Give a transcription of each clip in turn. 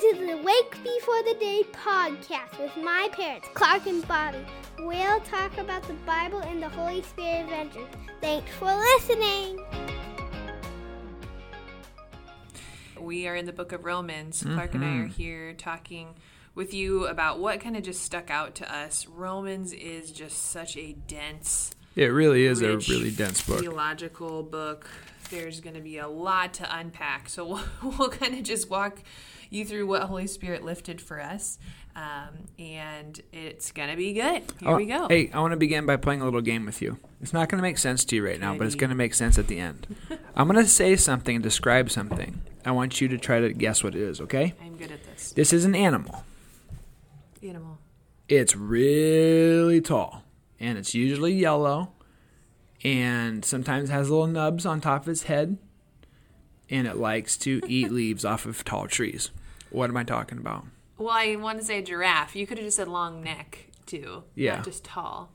to the Wake Before the Day podcast with my parents, Clark and Bobbie. We'll talk about the Bible and the Holy Spirit adventures. Thanks for listening. We are in the book of Romans. Mm-hmm. Clark and I are here talking with you about what kind of just stuck out to us. Romans is just such a dense, It really is a really dense book. theological book. There's going to be a lot to unpack. So we'll, we'll kind of just walk you through what Holy Spirit lifted for us. Um, and it's going to be good. Here Oh, we go. Hey, I want to begin by playing a little game with you. It's not going to make sense to you right now, but it's going to make sense at the end. I'm going to say something and describe something. I want you to try to guess what it is, okay? I'm good at this. This is an animal. Animal. It's really tall, and it's usually yellow, and sometimes has little nubs on top of its head, and it likes to eat leaves off of tall trees. What am I talking about? Well, I want to say giraffe. You could have just said long neck, too. Yeah. Just tall.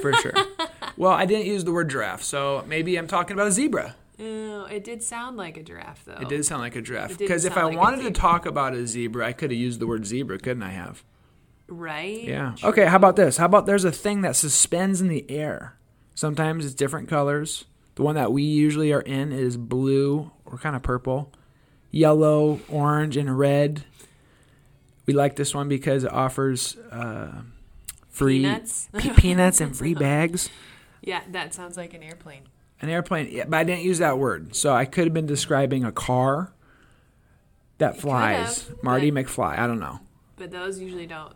For sure. well, I didn't use the word giraffe, so maybe I'm talking about a zebra. Oh, it did sound like a giraffe, though. It did sound like a giraffe. Because if I like wanted to talk about a zebra, I could have used the word zebra, couldn't I have? Right? Yeah. Okay, how about this? How about there's a thing that suspends in the air? Sometimes it's different colors. The one that we usually are in is blue or kind of purple, yellow, orange, and red. We like this one because it offers uh, free Peanuts? pe- peanuts and free bags. Yeah, that sounds like an airplane. An airplane, yeah, but I didn't use that word. So I could have been describing a car that flies. have, Marty McFly. I don't know. But those usually don't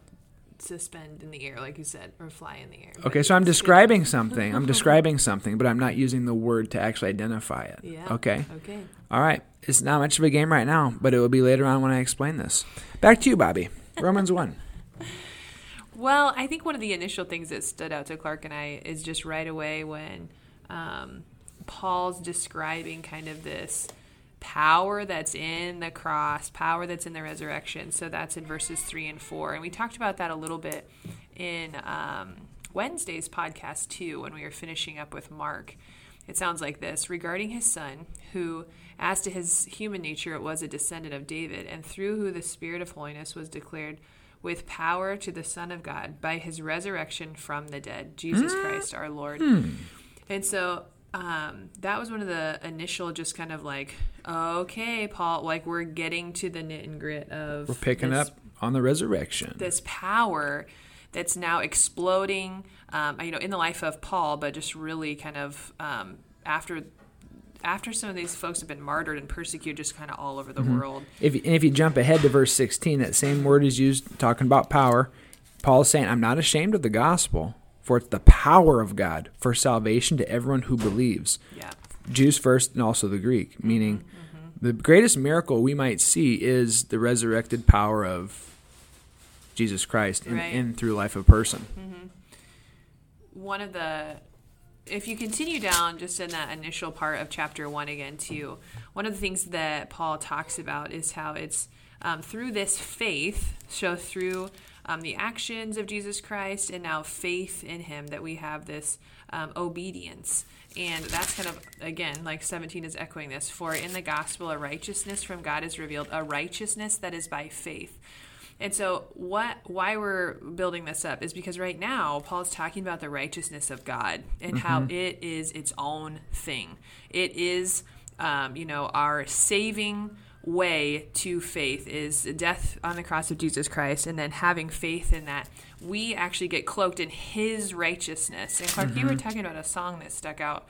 suspend in the air, like you said, or fly in the air. Okay, so I'm describing something. I'm describing something, but I'm not using the word to actually identify it. Yeah. Okay. Okay. All right. It's not much of a game right now, but it will be later on when I explain this. Back to you, Bobbie. Romans 1. Well, I think one of the initial things that stood out to Clark and I is just right away when um, Paul's describing kind of this power that's in the cross, power that's in the resurrection. So that's in verses three and four. And we talked about that a little bit in um, Wednesday's podcast too, when we were finishing up with Mark. It sounds like this regarding his son, who, as to his human nature, it was a descendant of David, and through who the Spirit of holiness was declared with power to the Son of God by his resurrection from the dead, Jesus Christ our Lord. And so um, that was one of the initial, just kind of like, okay, Paul, like we're getting to the knit and grit of We're picking this up on the resurrection. this power that's now exploding, um, you know, in the life of Paul, but just really kind of um, after after some of these folks have been martyred and persecuted, just kind of all over the Mm-hmm. world. If, and if you jump ahead to verse 16, that same word is used talking about power. Paul's saying, I'm not ashamed of the gospel, for it's the power of God for salvation to everyone who believes. Yeah, Jews first and also the Greek, meaning Mm-hmm, the greatest miracle we might see is the resurrected power of Jesus Christ in, Right. in through life of person. one of the if you continue down just in that initial part of chapter one again too one of the things that paul talks about is how it's um, through this faith so through um, the actions of jesus christ and now faith in him that we have this um, obedience. And that's kind of again like 17 is echoing this for in the gospel a righteousness from god is revealed a righteousness that is by faith. And so, what why we're building this up is because right now Paul's talking about the righteousness of God and how it is its own thing. It is, um, you know, our saving way to faith is death on the cross of Jesus Christ, and then having faith in that we actually get cloaked in His righteousness. And Clark, you were talking about a song that stuck out.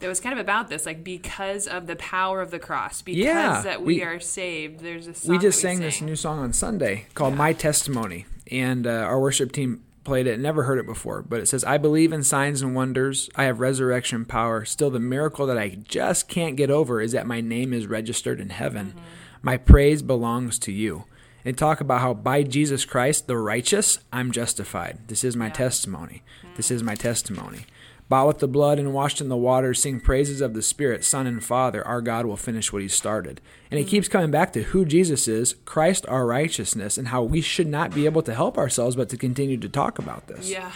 That was kind of about this, like because of the power of the cross, because Yeah, that we, we- are saved. There's a song we just that sang this new song on Sunday called My Testimony, and uh, our worship team played it. Never heard it before, but it says, "I believe in signs and wonders. I have resurrection power. Still, the miracle that I just can't get over is that my name is registered in heaven. My praise belongs to you." And talk about how by Jesus Christ, the righteous, I'm justified. This is my testimony. This is my testimony. Bought with the blood and washed in the water, sing praises of the Spirit, Son, and Father. Our God will finish what He started. And He mm. keeps coming back to who Jesus is, Christ, our righteousness, and how we should not be able to help ourselves but to continue to talk about this. Yeah,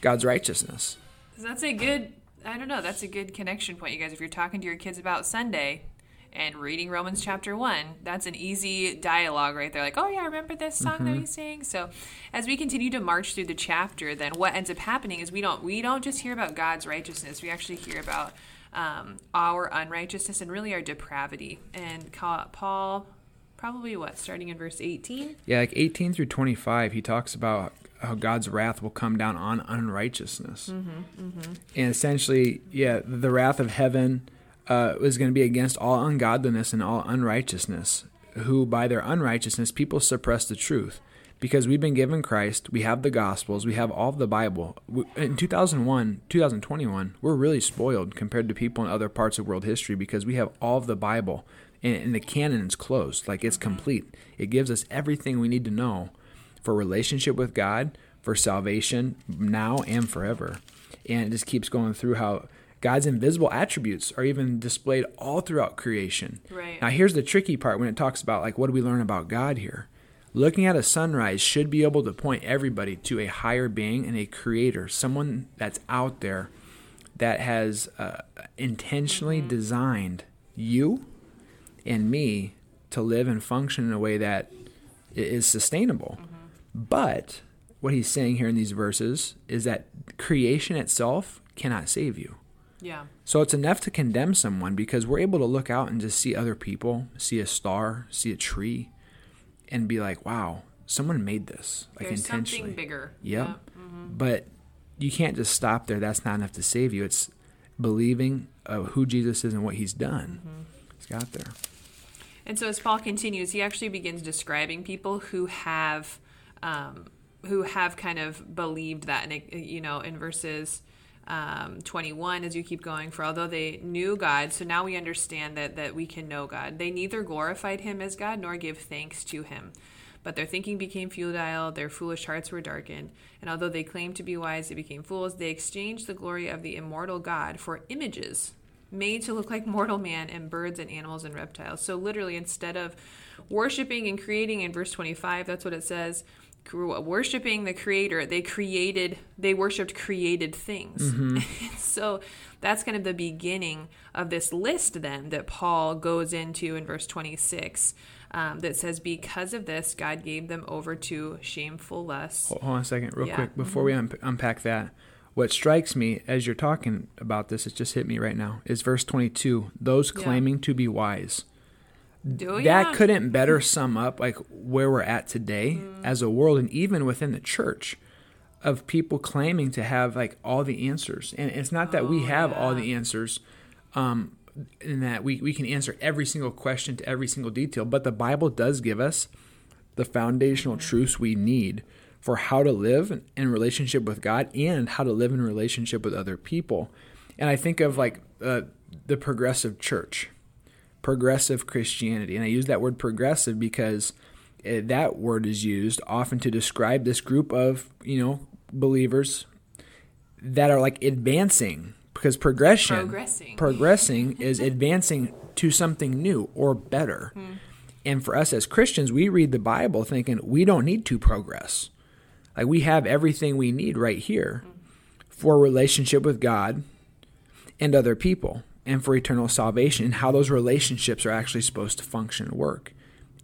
God's righteousness. that's a good. I don't know. That's a good connection point, you guys. If you're talking to your kids about Sunday, and reading Romans chapter 1, that's an easy dialogue right there. Like, oh, yeah, I remember this song Mm-hmm. that we sang? So as we continue to march through the chapter, then what ends up happening is we don't we don't just hear about God's righteousness. We actually hear about um, our unrighteousness and really our depravity. And Paul, probably what, starting in verse 18? Yeah, like 18 through 25, he talks about how God's wrath will come down on unrighteousness. And essentially, yeah, the wrath of heaven uh, was going to be against all ungodliness and all unrighteousness, who by their unrighteousness people suppress the truth. Because we've been given Christ, we have the Gospels, we have all of the Bible. In 2001, 2021, we're really spoiled compared to people in other parts of world history because we have all of the Bible and the canon is closed. Like it's complete. It gives us everything we need to know for relationship with God, for salvation now and forever. And it just keeps going through how God's invisible attributes are even displayed all throughout creation. Right. Now here's the tricky part when it talks about like what do we learn about God here? Looking at a sunrise should be able to point everybody to a higher being and a creator, someone that's out there that has uh, intentionally designed you and me to live and function in a way that is sustainable. But what he's saying here in these verses is that creation itself cannot save you. Yeah. So it's enough to condemn someone because we're able to look out and just see other people, see a star, see a tree, and be like, wow, someone made this. Like There's intentionally. something bigger. Yep. Yeah. Mm-hmm. But you can't just stop there. That's not enough to save you. It's believing of who Jesus is and what he's done. Mm-hmm. He's got there. And so as Paul continues, he actually begins describing people who have, um, who have kind of believed that, and you know, in verses um, 21, as you keep going, for although they knew God, so now we understand that that we can know God. They neither glorified Him as God nor give thanks to Him. But their thinking became futile, their foolish hearts were darkened, and although they claimed to be wise, they became fools. They exchanged the glory of the immortal God for images made to look like mortal man and birds and animals and reptiles. So literally, instead of worshiping and creating in verse 25, that's what it says. Worshiping the creator, they created, they worshiped created things. so that's kind of the beginning of this list, then, that Paul goes into in verse 26, um, that says, Because of this, God gave them over to shameful lusts. Hold hold on a second, real Yeah. quick, before we un- unpack that. What strikes me as you're talking about this, it just hit me right now, is verse 22 those Yeah. claiming to be wise. Oh, that yeah. couldn't better sum up like where we're at today as a world and even within the church of people claiming to have like all the answers. And it's not that we Oh, have all the answers um in that we, we can answer every single question to every single detail but the bible does give us the foundational truths we need for how to live in relationship with god and how to live in relationship with other people. And i think of like uh, the progressive church progressive Christianity. And I use that word progressive because uh, that word is used often to describe this group of, you know, believers that are like advancing because progression Progressing. progressing is advancing to something new or better. And for us as Christians, we read the Bible thinking we don't need to progress. Like we have everything we need right here for a relationship with God and other people and for eternal salvation and how those relationships are actually supposed to function and work.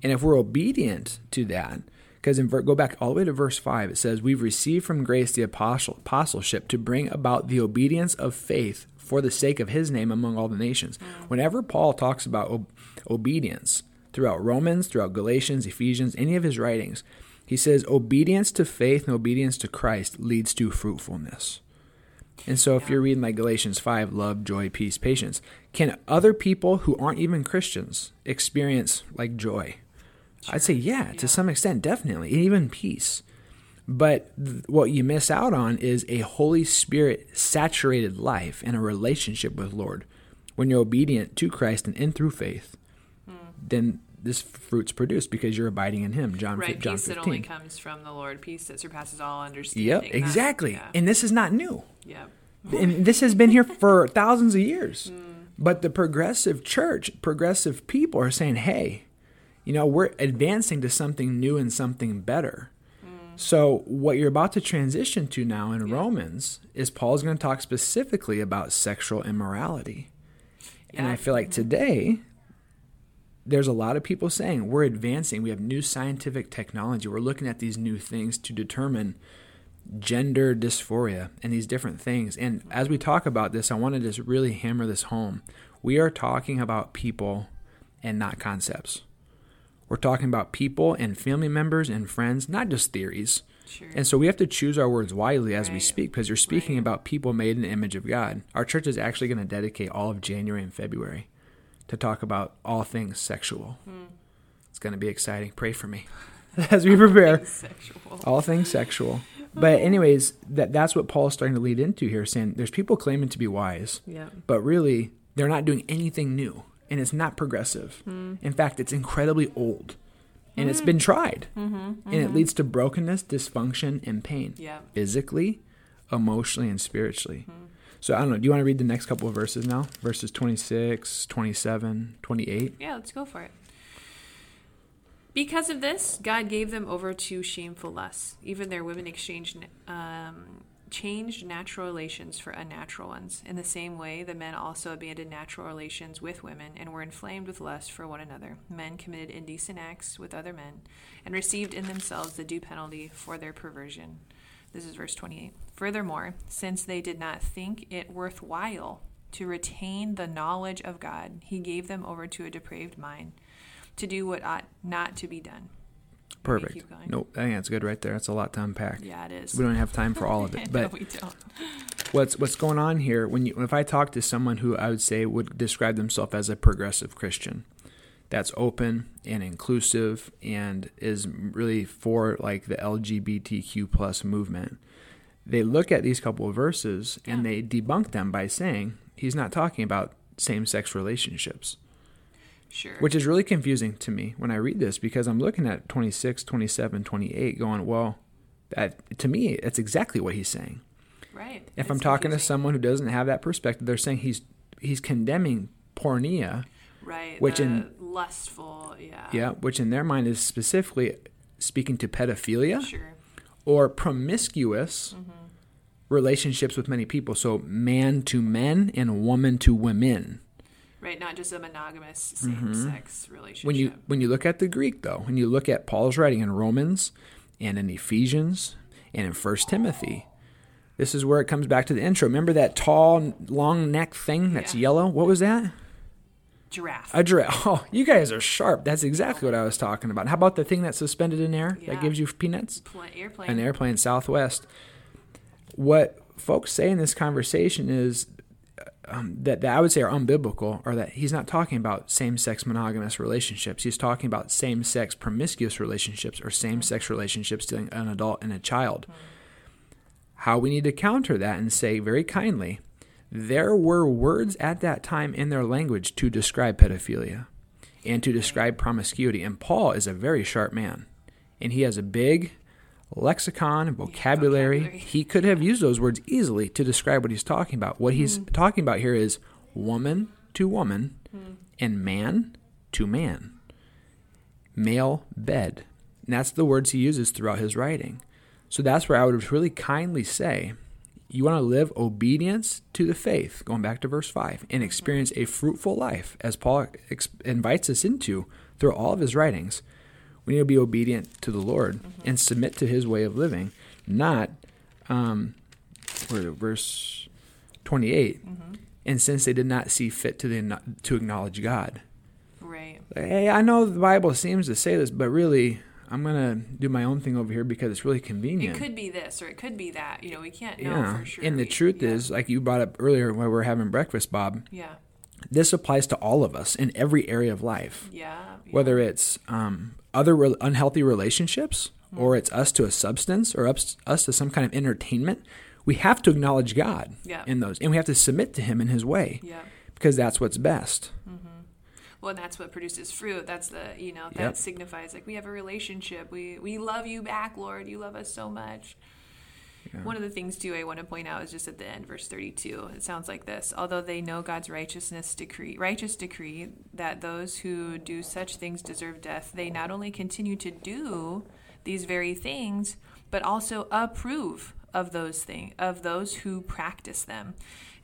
And if we're obedient to that, because in go back all the way to verse 5, it says, We've received from grace the apostle- apostleship to bring about the obedience of faith for the sake of his name among all the nations. Whenever Paul talks about ob- obedience throughout Romans, throughout Galatians, Ephesians, any of his writings, he says obedience to faith and obedience to Christ leads to fruitfulness. And so, if you're reading like Galatians 5, love, joy, peace, patience, can other people who aren't even Christians experience like joy? I'd say, yeah, to some extent, definitely, and even peace. But th- what you miss out on is a Holy Spirit saturated life and a relationship with Lord. When you're obedient to Christ and in through faith, hmm. then this fruit's produced because you're abiding in Him. John, Right, John peace 15. that only comes from the Lord, peace that surpasses all understanding. Yep, That- exactly. yeah, And this is not new. yep. and this has been here for thousands of years. Hmm. But the progressive church, progressive people are saying, hey, you know, we're advancing to something new and something better. Hmm. So, what you're about to transition to now in Romans is Paul's going to talk specifically about sexual immorality. And I feel like mm-hmm. today, there's a lot of people saying we're advancing. We have new scientific technology. We're looking at these new things to determine gender dysphoria and these different things. And as we talk about this, I want to just really hammer this home. We are talking about people and not concepts. We're talking about people and family members and friends, not just theories. Sure. And so we have to choose our words wisely as we speak because you're speaking Right. about people made in the image of God. Our church is actually going to dedicate all of January and February to talk about all things sexual. Hmm. It's going to be exciting. Pray for me as we prepare Sexual. all things sexual. But hmm. anyways, that that's what Paul is starting to lead into here, saying there's people claiming to be wise, Yeah. but really they're not doing anything new, and it's not progressive. Hmm. In fact, it's incredibly old, and it's hmm. been tried, mm-hmm. and it mm-hmm. leads to brokenness, dysfunction, and pain, Yeah. physically, emotionally, and spiritually. Hmm. So I don't know. Do you want to read the next couple of verses now? Verses 26, 27, 28. Yeah, let's go for it. Because of this, God gave them over to shameful lusts. Even their women exchanged, um, changed natural relations for unnatural ones. In the same way, the men also abandoned natural relations with women and were inflamed with lust for one another. Men committed indecent acts with other men and received in themselves the due penalty for their perversion. This is verse 28. Furthermore, since they did not think it worthwhile to retain the knowledge of God, he gave them over to a depraved mind to do what ought not to be done. Perfect. Nope. I think that's good right there. That's a lot to unpack. Yeah, it is. We don't have time for all of it, but no, we don't. what's what's going on here when you if I talk to someone who I would say would describe themselves as a progressive Christian that's open and inclusive and is really for like the LGBTQ plus movement they look at these couple of verses and Yeah. they debunk them by saying he's not talking about same-sex relationships Sure. which is really confusing to me when I read this because I'm looking at 26, 27, 28 going well that to me that's exactly what he's saying right. if It's I'm talking to someone who doesn't have that perspective, they're saying he's he's condemning porneia, right, which the in- lustful, yeah, yeah, which in their mind is specifically speaking to pedophilia sure, or promiscuous Mm-hmm. relationships with many people. So man to men and woman to women. right, not just a monogamous same-sex relationship. Mm-hmm. When you when you look at the Greek though, when you look at Paul's writing in Romans and in Ephesians and in First Timothy, this is where it comes back to the intro. Remember that tall, long neck thing that's Yeah. yellow? What was that? Giraffe, A giraffe. Oh, you guys are sharp. That's exactly what I was talking about. How about the thing that's suspended in air Yeah. that gives you peanuts? Pla- airplane, An airplane, Southwest. What folks say in this conversation is um, that, that I would say are unbiblical, or that he's not talking about same-sex monogamous relationships. He's talking about same-sex promiscuous relationships or same-sex relationships to an adult and a child. How we need to counter that and say very kindly, there were words at that time in their language to describe pedophilia and to describe promiscuity. And Paul is a very sharp man, and he has a big lexicon and vocabulary. vocabulary. He could have used those words easily to describe what he's talking about. What he's mm-hmm. talking about here is woman to woman mm. and man to man, male bed. And that's the words he uses throughout his writing. So that's where I would really kindly say you want to live obedience to the faith, going back to verse 5, and experience a fruitful life, as Paul ex- invites us into through all of his writings. We need to be obedient to the Lord and submit to his way of living, not, um, where is it? verse 28. And since they did not see fit to, the, to acknowledge God. right, Hey, I know the Bible seems to say this, but really, I'm going to do my own thing over here because it's really convenient. it could be this or it could be that. You know, we can't know Yeah. for sure. And the We- truth yeah. is, like you brought up earlier when we were having breakfast, Bob, yeah, this applies to all of us in every area of life. yeah, yeah. Whether it's um, other re- unhealthy relationships, Hmm. or it's us to a substance, or ups, us to some kind of entertainment, we have to acknowledge God Yeah. in those, and we have to submit to Him in His way yeah. because that's what's best. Well, that's what produces fruit. That's the you know that Yep. signifies like we have a relationship. We we love you back, Lord. You love us so much. One of the things too I want to point out is just at the end, verse thirty-two. It sounds like this: Although they know God's righteousness decree, righteous decree that those who do such things deserve death, they not only continue to do these very things, but also approve of those things of those who practice them.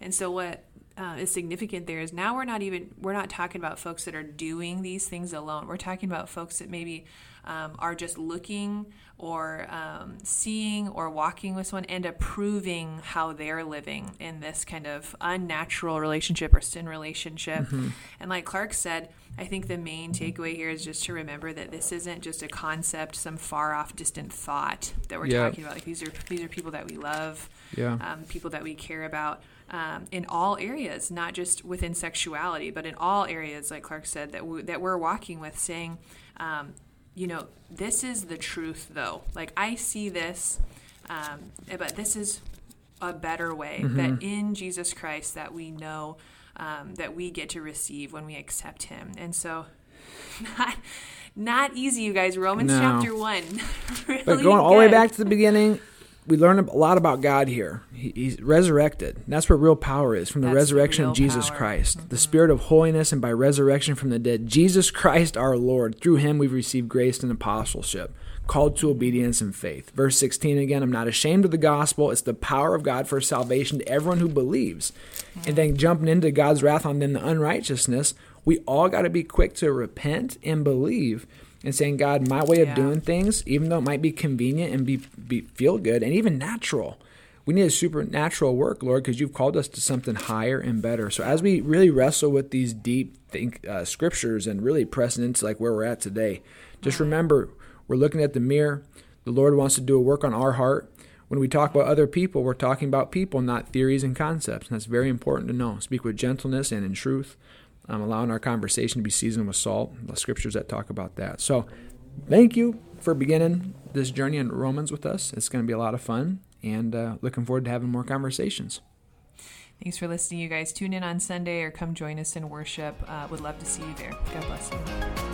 And so what uh, is significant there is now we're not even we're not talking about folks that are doing these things alone. We're talking about folks that maybe um, are just looking or um, seeing or walking with someone and approving how they're living in this kind of unnatural relationship or sin relationship. Mm-hmm. And like Clark said, I think the main takeaway here is just to remember that this isn't just a concept, some far off, distant thought that we're yep. talking about. Like these are these are people that we love, yeah. um, people that we care about um, in all areas, not just within sexuality, but in all areas, like Clark said, that we, that we're walking with, saying, um, you know, this is the truth, though. Like I see this, um, but this is a better way. Mm-hmm. That in Jesus Christ, that we know um, that we get to receive when we accept Him, and so not not easy, you guys. Romans no. chapter one, really but going all the way back to the beginning, we learn a lot about God here. He, he's resurrected. that's where real power is from the That's resurrection of Jesus power. Christ, mm-hmm. the spirit of holiness, and by resurrection from the dead. Jesus Christ our Lord. Through him we've received grace and apostleship, called to obedience and faith. Verse 16 again I'm not ashamed of the gospel. It's the power of God for salvation to everyone who believes. Mm-hmm. And then jumping into God's wrath on them, the unrighteousness, we all got to be quick to repent and believe and saying, God, my way of yeah. doing things, even though it might be convenient and be, be feel good and even natural, we need a supernatural work, Lord, because you've called us to something higher and better. So as we really wrestle with these deep think, uh, scriptures and really pressing into like where we're at today, just remember we're looking at the mirror. The Lord wants to do a work on our heart. When we talk about other people, we're talking about people, not theories and concepts. And that's very important to know. Speak with gentleness and in truth um, allowing our conversation to be seasoned with salt, the scriptures that talk about that. So, thank you for beginning this journey in Romans with us. It's going to be a lot of fun, and uh, looking forward to having more conversations. Thanks for listening, you guys. Tune in on Sunday or come join us in worship. Uh, would love to see you there. God bless you.